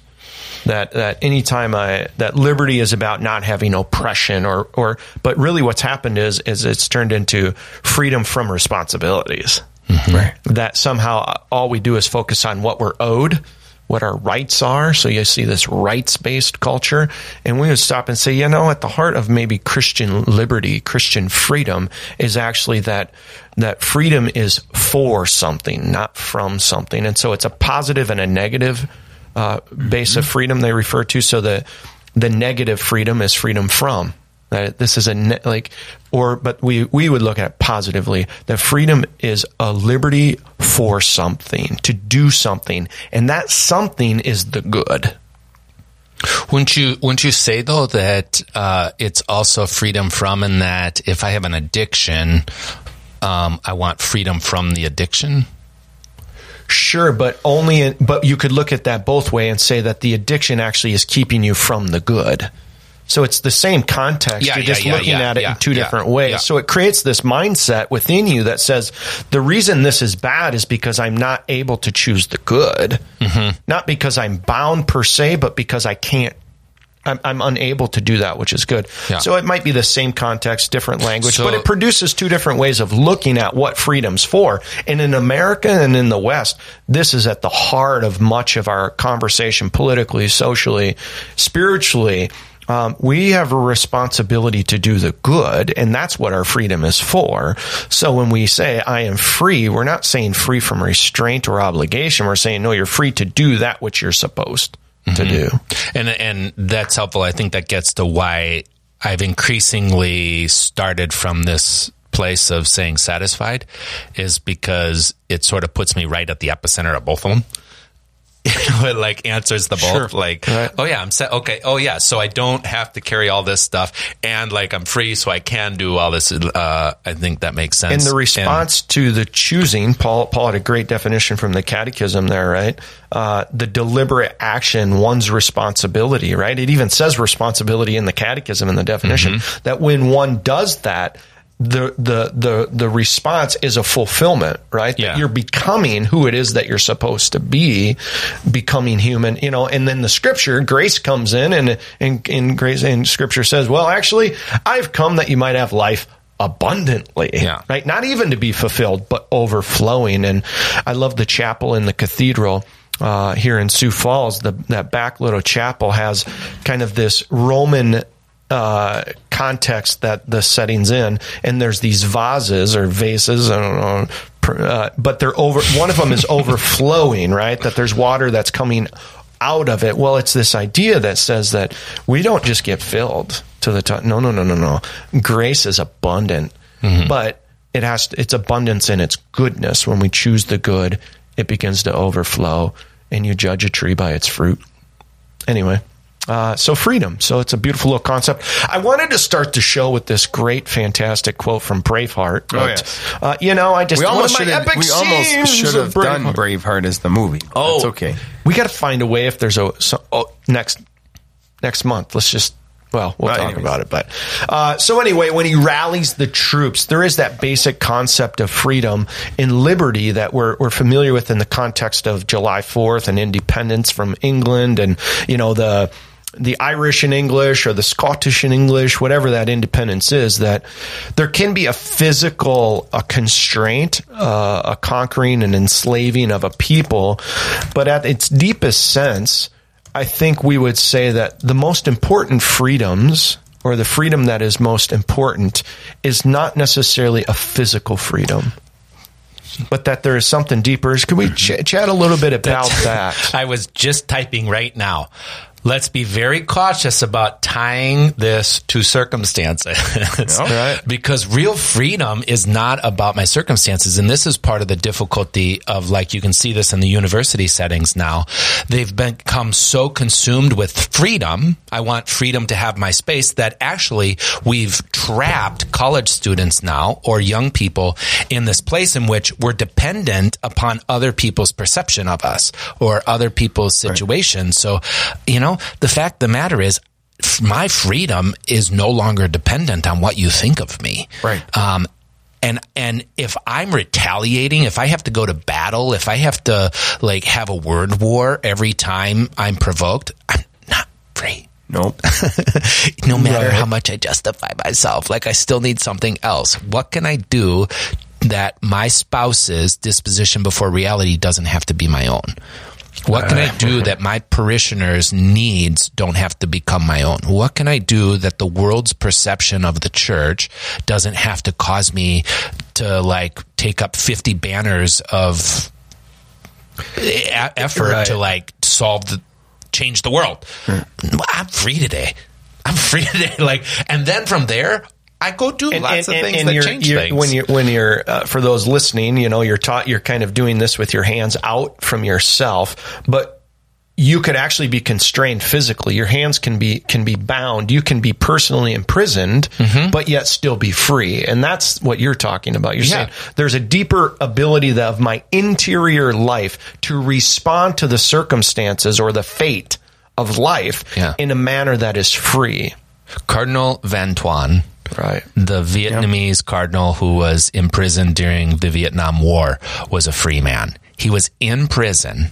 that that anytime I that liberty is about not having oppression or or but really what's happened is is it's turned into freedom from responsibilities. Right. That somehow all we do is focus on what we're owed what our rights are. So you see this rights based culture. And we would stop and say, you know, at the heart of maybe Christian liberty, Christian freedom is actually that, that freedom is for something, not from something. And so it's a positive and a negative, uh, base of freedom they refer to. So the, the negative freedom is freedom from. That this is a ne- like, or but we we would look at it positively. That freedom is a liberty for something to do something, and that something is the good. Wouldn't you wouldn't you say though that uh, it's also freedom from, and that if I have an addiction, um, I want freedom from the addiction? Sure, but only. In, but you could look at that both way and say that the addiction actually is keeping you from the good. So it's the same context. Yeah, You're yeah, just yeah, looking at it in two different ways. So it creates this mindset within you that says the reason this is bad is because I'm not able to choose the good, Mm-hmm. not because I'm bound per se, but because I can't. I'm, I'm unable to do that, which is good. Yeah. So it might be the same context, different language, So- but it produces two different ways of looking at what freedom's for. And in America and in the West, this is at the heart of much of our conversation politically, socially, spiritually. Um, we have a responsibility to do the good, and that's what our freedom is for. So when we say, I am free, we're not saying free from restraint or obligation. We're saying, no, you're free to do that which you're supposed to do. And and that's helpful. I think that gets to why I've increasingly started from this place of saying satisfied is because it sort of puts me right at the epicenter of both of them. You know, it like answers the both. Like, Right. oh yeah, I'm set. Okay. Oh yeah. So I don't have to carry all this stuff and like I'm free so I can do all this. Uh, I think that makes sense. And the response to the choosing, Paul, Paul had a great definition from the catechism there, right? Uh, the deliberate action, one's responsibility, right? It even says responsibility in the catechism in the definition Mm-hmm. that when one does that, the, the, the, the response is a fulfillment, right? Yeah. That you're becoming who it is that you're supposed to be, becoming human, you know, and then the scripture, grace comes in and, and, and grace and scripture says, well, actually, I've come that you might have life abundantly, Yeah. right? Not even to be fulfilled, but overflowing. And I love the chapel in the cathedral. Uh, here in Sioux Falls, the, that back little chapel has kind of this Roman uh, context that the setting's in, and there's these vases or vases. I don't know, uh, but they're over. One of them is overflowing, right? That there's water that's coming out of it. Well, it's this idea that says that we don't just get filled to the top. No, no, no, no, no. Grace is abundant, but it has to, it's abundance in its goodness. When we choose the good, it begins to overflow, and you judge a tree by its fruit. Anyway. Uh, so freedom. So it's a beautiful little concept. I wanted to start the show with this great, fantastic quote from Braveheart. But, yes. uh, you know, I just We almost should have. We almost should of have done Braveheart. Braveheart as the movie. Oh, it's okay. We got to find a way if there's a so, oh, next next month. Let's just well, we'll Right, talk anyways. about it. But uh, so anyway, when he rallies the troops, there is that basic concept of freedom and liberty that we're we're familiar with in the context of July Fourth and independence from England, and you know the the Irish in English or the Scottish in English, whatever that independence is, that there can be a physical a constraint, uh, a conquering and enslaving of a people, but at its deepest sense, I think we would say that the most important freedoms or the freedom that is most important is not necessarily a physical freedom. But that there is something deeper. Could we ch- chat a little bit about that? I was just typing right now. Let's be very cautious about tying this to circumstances. Right. Because real freedom is not about my circumstances. And this is part of the difficulty of like, you can see this in the university settings now. They've become so consumed with freedom. I want freedom to have my space that actually we've trapped college students now or young people in this place in which we're dependent upon other people's perception of us or other people's situation. So, you know, the fact of the matter is, f- my freedom is no longer dependent on what you think of me. Right. Um, and and if I'm retaliating, if I have to go to battle, if I have to like have a word war every time I'm provoked, I'm not free. Nope. No matter how much I justify myself, like I still need something else. What can I do that my spouse's disposition before reality doesn't have to be my own? What can I uh, do that my parishioners' needs don't have to become my own? What can I do that the world's perception of the church doesn't have to cause me to like take up 50 banners of effort Right. to like solve the change the world? Hmm. I'm free today. I'm free today. Like, and then from there, I go do lots of things that you're- change you're- things. When you're when you're uh, for those listening, you know, you're taught you're kind of doing this with your hands out from yourself, but you could actually be constrained physically. Your hands can be can be bound. You can be personally imprisoned, Mm-hmm. but yet still be free. And that's what you're talking about. You're Yeah. saying there's a deeper ability that of my interior life to respond to the circumstances or the fate of life Yeah. in a manner that is free. Cardinal Van Thuan, Right. the Vietnamese cardinal who was imprisoned during the Vietnam War, was a free man. He was in prison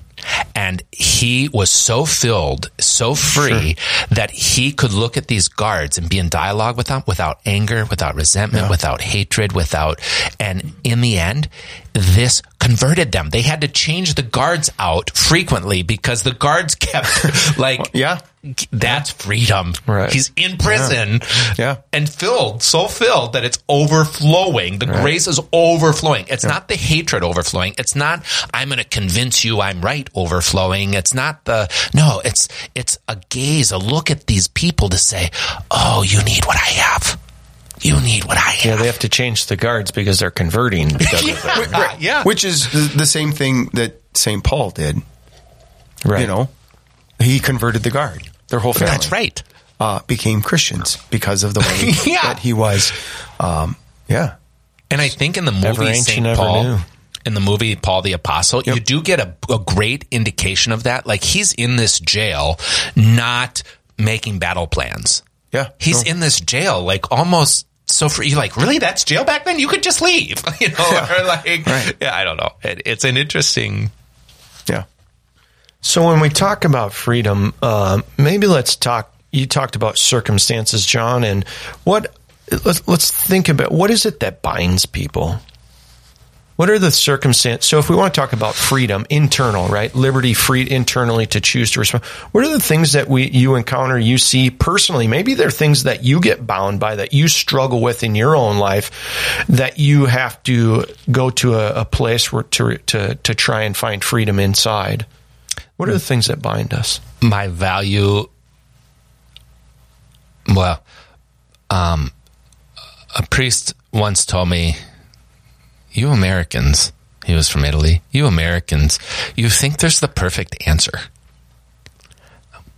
and he was so filled, so free that he could look at these guards and be in dialogue with them without anger, without resentment, without hatred, without, and in the end, this converted them. They had to change the guards out frequently because the guards kept like, Yeah. that's freedom. Right. He's in prison Yeah. and filled, so filled that it's overflowing. The grace is overflowing. It's not the hatred overflowing. It's not, I'm going to convince you I'm right overflowing. It's not the, no, it's, it's a gaze, a look at these people to say, oh, you need what I have. You need what I have. Yeah, they have to change the guards because they're converting. Because of that. yeah. yeah. Which is the, the same thing that St. Paul did. Right. You know, he converted the guard. Their whole family. That's right. Uh, became Christians because of the way Yeah. that he was. Um, yeah. And I think in the movie St. Paul, new. in the movie Paul the Apostle, you do get a, a great indication of that. Like he's in this jail, not making battle plans. Yeah. He's in this jail, like almost so free. You're like, really? That's jail back then? You could just leave, you know? Or like, Right. yeah, I don't know. It, it's an interesting. Yeah. So when we talk about freedom, uh, maybe let's talk. You talked about circumstances, John, and what. Let's, let's think about what is it that binds people. What are the circumstances? So, if we want to talk about freedom, internal, right, liberty, free internally to choose to respond. What are the things that we you encounter, you see personally? Maybe they're things that you get bound by, that you struggle with in your own life, that you have to go to a, a place where to to to try and find freedom inside. What are the things that bind us? My value. Well, um, a priest once told me, you Americans, he was from Italy, you Americans, you think there's the perfect answer.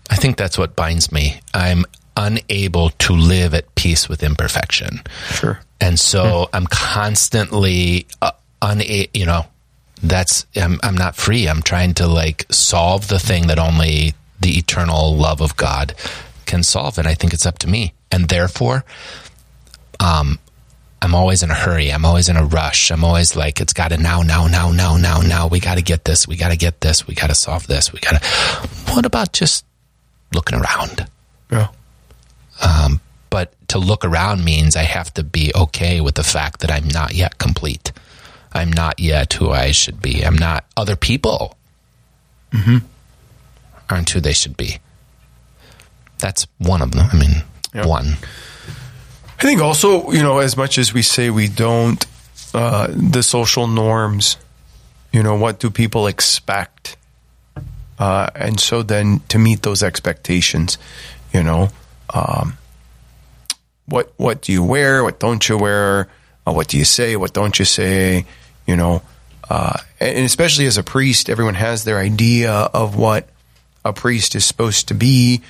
I think that's what binds me. I'm unable to live at peace with imperfection. Sure. And so I'm constantly uh, una- you know, that's I'm I'm not free. I'm trying to like solve the thing that only the eternal love of God can solve and I think it's up to me. And therefore um I'm always in a hurry. I'm always in a rush. I'm always like, it's got to now, now, now, now, now, now. We got to get this. We got to get this. We got to solve this. We got to. What about just looking around? Yeah. Um, but to look around means I have to be okay with the fact that I'm not yet complete. I'm not yet who I should be. I'm not other people mm-hmm. aren't who they should be. That's one of them. I mean, Yep. one. I think also, you know, as much as we say we don't, uh, the social norms, you know, what do people expect? Uh, and so then to meet those expectations, you know, um, what what do you wear? What don't you wear? Uh, what do you say? What don't you say? You know, uh, and especially as a priest, everyone has their idea of what a priest is supposed to be,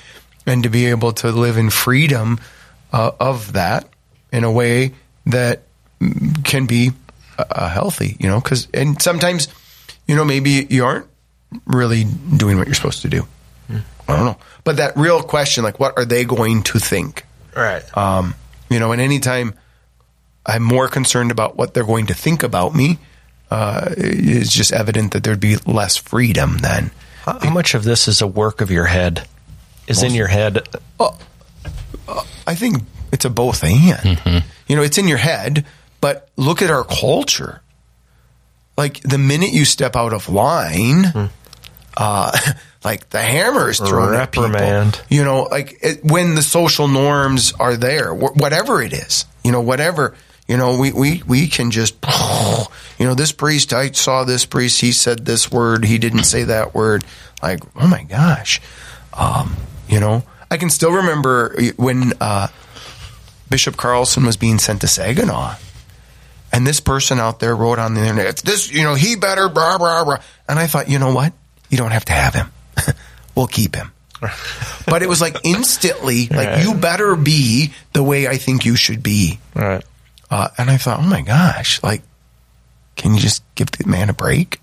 and to be able to live in freedom uh, of that in a way that can be uh, healthy. You know, because and sometimes, you know, maybe you aren't really doing what you're supposed to do. I don't know, but that real question, like, what are they going to think? Right. Um, you know, and anytime I'm more concerned about what they're going to think about me, uh, it's just evident that there'd be less freedom then. How, how much of this is a work of your head? Is in your head? I think it's a both and. You know, it's in your head, but look at our culture. Like the minute you step out of line, uh, like the hammer is thrown at people. Reprimand. You know, like it, when the social norms are there, wh- whatever it is, you know, whatever, you know, we, we, we can just, you know, this priest, I saw this priest, he said this word, he didn't say that word. Like, oh my gosh. Um, you know, I can still remember when, uh, Bishop Carlson was being sent to Saginaw. And this person out there wrote on the internet, this, you know, he better, blah, blah, blah. And I thought, you know what? You don't have to have him. we'll keep him. but it was like instantly, like, Right. you better be the way I think you should be. Right. Uh, and I thought, oh my gosh, like, can you just give the man a break?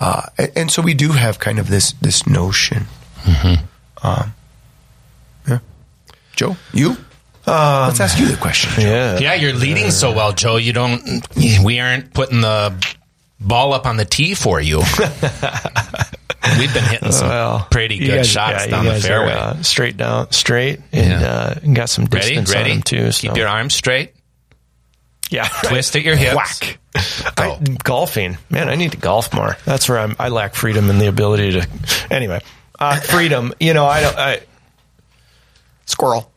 Uh, and, and so we do have kind of this this notion. Um, yeah, Joe, you. Let's ask you the question. Joe. Yeah. Yeah, you're leading so well, Joe. You don't. We aren't putting the ball up on the tee for you. We've been hitting some Well, pretty good guys- shots yeah, down the guys are, fairway. uh, straight down, straight, and Yeah. uh, got some ready, distance on ready. them too. So. Keep your arms straight. yeah, Twist at your hips. Whack. I, golfing, man, I need to golf more. That's where I'm. I lack freedom and the ability to. Anyway, uh, freedom. You know, I don't. I, Squirrel.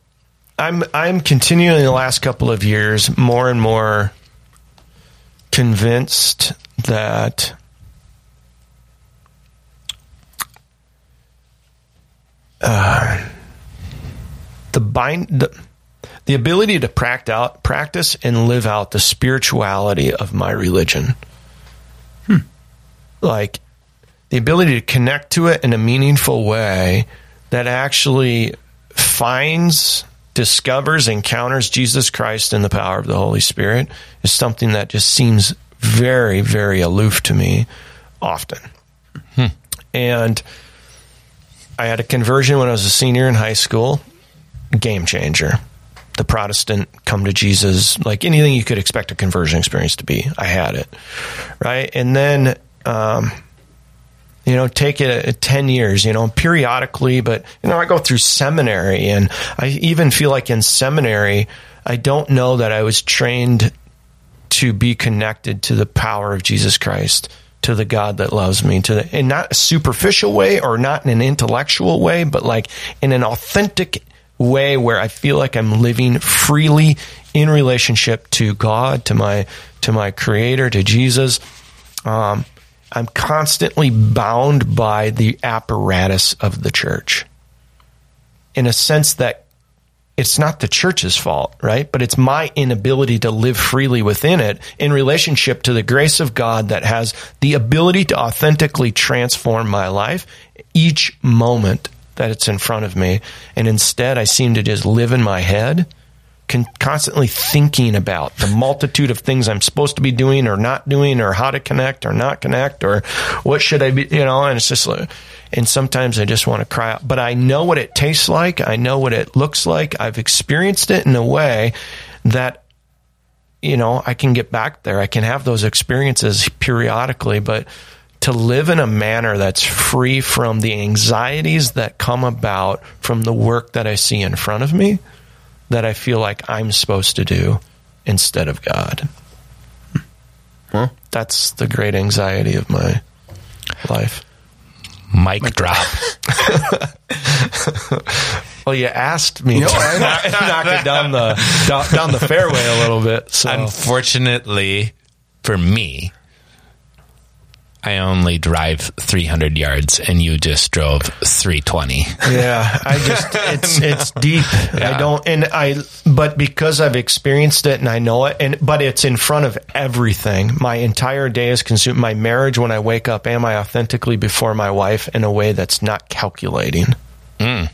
I'm I'm continuing the last couple of years more and more convinced that uh, the bind the, the ability to out practice and live out the spirituality of my religion like the ability to connect to it in a meaningful way that actually finds, discovers, encounters Jesus Christ in the power of the Holy Spirit is something that just seems very, very aloof to me often. And I had a conversion when I was a senior in high school, game changer. The Protestant come to Jesus, like anything you could expect a conversion experience to be. I had it. Right. And then, um, you know, take it at 10 years, you know, periodically, but, you know, I go through seminary and I even feel like in seminary, I don't know that I was trained to be connected to the power of Jesus Christ, to the God that loves me, to the, in not a superficial way or not in an intellectual way, but like in an authentic way where I feel like I'm living freely in relationship to God, to my, to my creator, to Jesus. Um, I'm constantly bound by the apparatus of the church in a sense that it's not the church's fault, right? But it's my inability to live freely within it in relationship to the grace of God that has the ability to authentically transform my life each moment that it's in front of me. And instead, I seem to just live in my head, con- constantly thinking about the multitude of things I'm supposed to be doing or not doing, or how to connect or not connect, or what should I be, you know, and it's just like, and sometimes I just want to cry out, but I know what it tastes like. I know what it looks like. I've experienced it in a way that, you know, I can get back there. I can have those experiences periodically, but to live in a manner that's free from the anxieties that come about from the work that I see in front of me that I feel like I'm supposed to do instead of God. That's the great anxiety of my life. Mic drop. Well, you asked me You know, to I- knock, knock it down the down, down the fairway a little bit. So Unfortunately for me, I only drive 300 yards and you just drove 320. yeah, I just it's it's deep. I don't and I but because I've experienced it and I know it and but it's in front of everything. My entire day is consumed. My marriage when I wake up, am I authentically before my wife in a way that's not calculating? Hmm.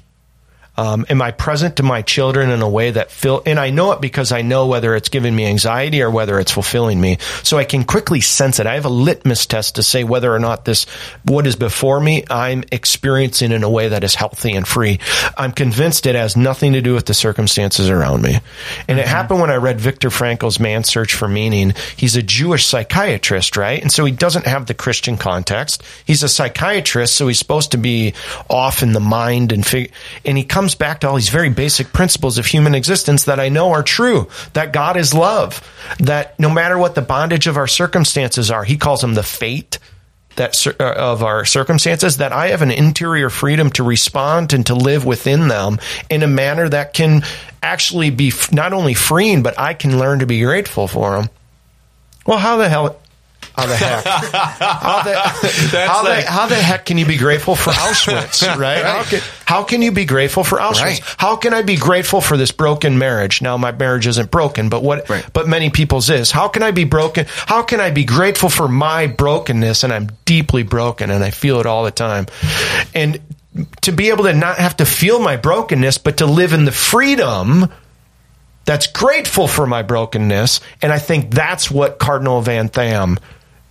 Um, am I present to my children in a way that fill, and I know it because I know whether it's giving me anxiety or whether it's fulfilling me. So I can quickly sense it. I have a litmus test to say whether or not this, what is before me, I'm experiencing in a way that is healthy and free. I'm convinced it has nothing to do with the circumstances around me. And it happened when I read Viktor Frankl's Man's Search for Meaning. He's a Jewish psychiatrist, right? And so he doesn't have the Christian context. He's a psychiatrist, so he's supposed to be off in the mind and fig- and he comes back to all these very basic principles of human existence that I know are true. That God is love. That no matter what the bondage of our circumstances are, he calls them the fate that uh, of our circumstances that I have an interior freedom to respond and to live within them in a manner that can actually be f- not only freeing, but I can learn to be grateful for them. Well, how the hell? How the heck? How the, how, the, how the heck can you be grateful for Auschwitz, right? How, can, how can you be grateful for Auschwitz? Right. How can I be grateful for this broken marriage? Now my marriage isn't broken, but what Right. but many people's is. How can I be broken? How can I be grateful for my brokenness and I'm deeply broken and I feel it all the time. And to be able to not have to feel my brokenness but to live in the freedom that's grateful for my brokenness. And I think that's what Cardinal Van Thuan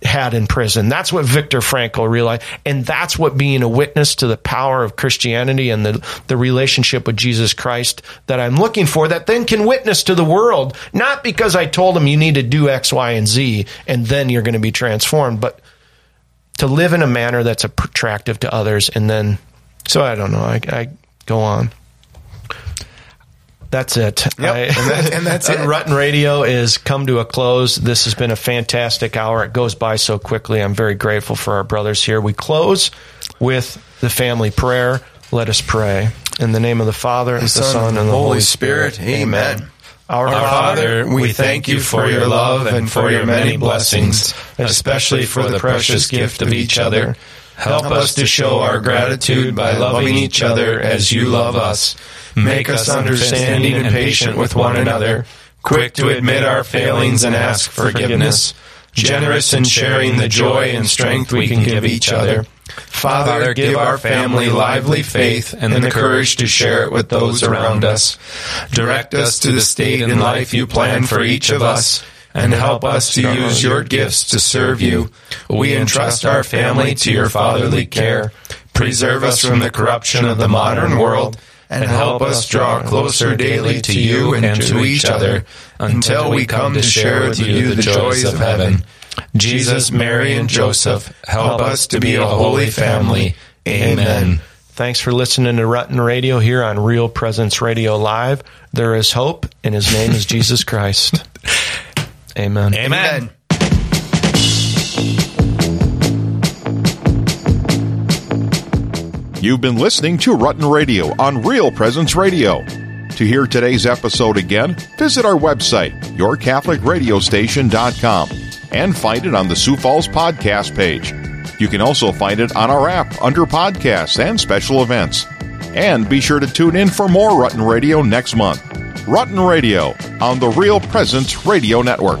had in prison. That's what Viktor Frankl realized. And that's what being a witness to the power of Christianity and the, the relationship with Jesus Christ that I'm looking for that then can witness to the world. Not because I told them you need to do X, Y, and Z and then you're going to be transformed, but to live in a manner that's attractive to others. And then, so I don't know. I, I go on. That's it. I- and that- and that's it. Rutten Radio is come to a close. This has been a fantastic hour. It goes by so quickly. I'm very grateful for our brothers here. We close with the family prayer. Let us pray. In the name of the Father, the, Son, and the Holy Spirit. Amen. Our, Our Father, we thank you for your love and for your many blessings, especially for the precious gift of each other. Help us to show our gratitude by loving each other as you love us. Make us understanding and patient with one another, quick to admit our failings and ask forgiveness, generous in sharing the joy and strength we can give each other. Father, give our family lively faith and the courage to share it with those around us. Direct us to the state in life you plan for each of us and help us to use your gifts to serve you. We entrust our family to your fatherly care. Preserve us from the corruption of the modern world and help us draw closer daily to you and to each other until we come to share with you the joys of heaven. Jesus, Mary, and Joseph, help us to be a holy family. Amen. Thanks for listening to Rutten Radio here on Real Presence Radio Live. There is hope, and his name is Jesus Christ. Amen. Amen. You've been listening to Rutten Radio on Real Presence Radio. To hear today's episode again, visit our website, yourcatholicradiostation.com, and find it on the Sioux Falls podcast page. You can also find it on our app under podcasts and special events. And be sure to tune in for more Rutten Radio next month. Rutten Radio on the Real Presence Radio Network.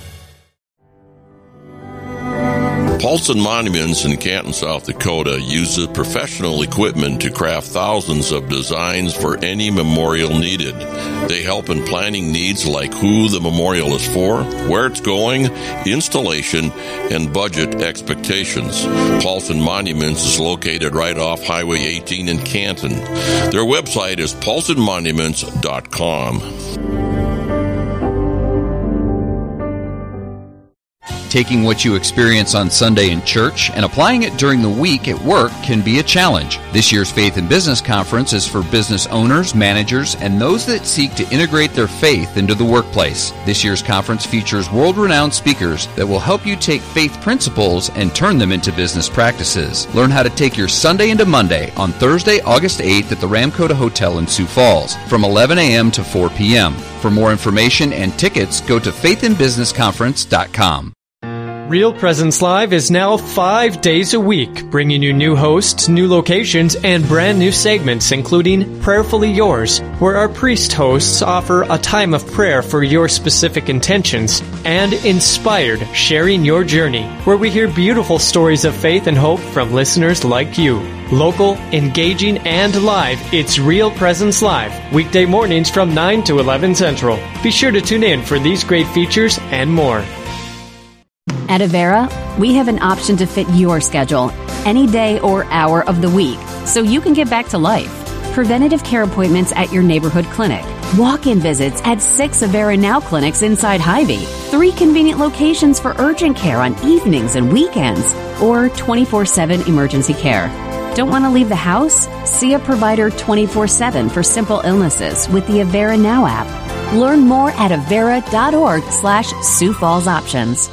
Paulson Monuments in Canton, South Dakota uses professional equipment to craft thousands of designs for any memorial needed. They help in planning needs like who the memorial is for, where it's going, installation, and budget expectations. Paulson Monuments is located right off Highway 18 in Canton. Their website is paulsonmonuments.com. Taking what you experience on Sunday in church and applying it during the week at work can be a challenge. This year's Faith and Business Conference is for business owners, managers, and those that seek to integrate their faith into the workplace. This year's conference features world renowned speakers that will help you take faith principles and turn them into business practices. Learn how to take your Sunday into Monday on Thursday, August 8th at the Ramkota Hotel in Sioux Falls from 11 a.m. to 4 p.m. For more information and tickets, go to faithandbusinessconference.com. Real Presence Live is now five days a week, bringing you new hosts, new locations, and brand new segments, including Prayerfully Yours, where our priest hosts offer a time of prayer for your specific intentions, and Inspired, Sharing Your Journey, where we hear beautiful stories of faith and hope from listeners like you. Local, engaging, and live, it's Real Presence Live, weekday mornings from 9 to 11 Central. Be sure to tune in for these great features and more. At Avera, we have an option to fit your schedule any day or hour of the week so you can get back to life. Preventative care appointments at your neighborhood clinic. Walk in visits at six Avera Now clinics inside Hy-Vee. Three convenient locations for urgent care on evenings and weekends. Or 24 7 emergency care. Don't want to leave the house? See a provider 24 7 for simple illnesses with the Avera Now app. Learn more at avera.org slash Sioux Falls Options.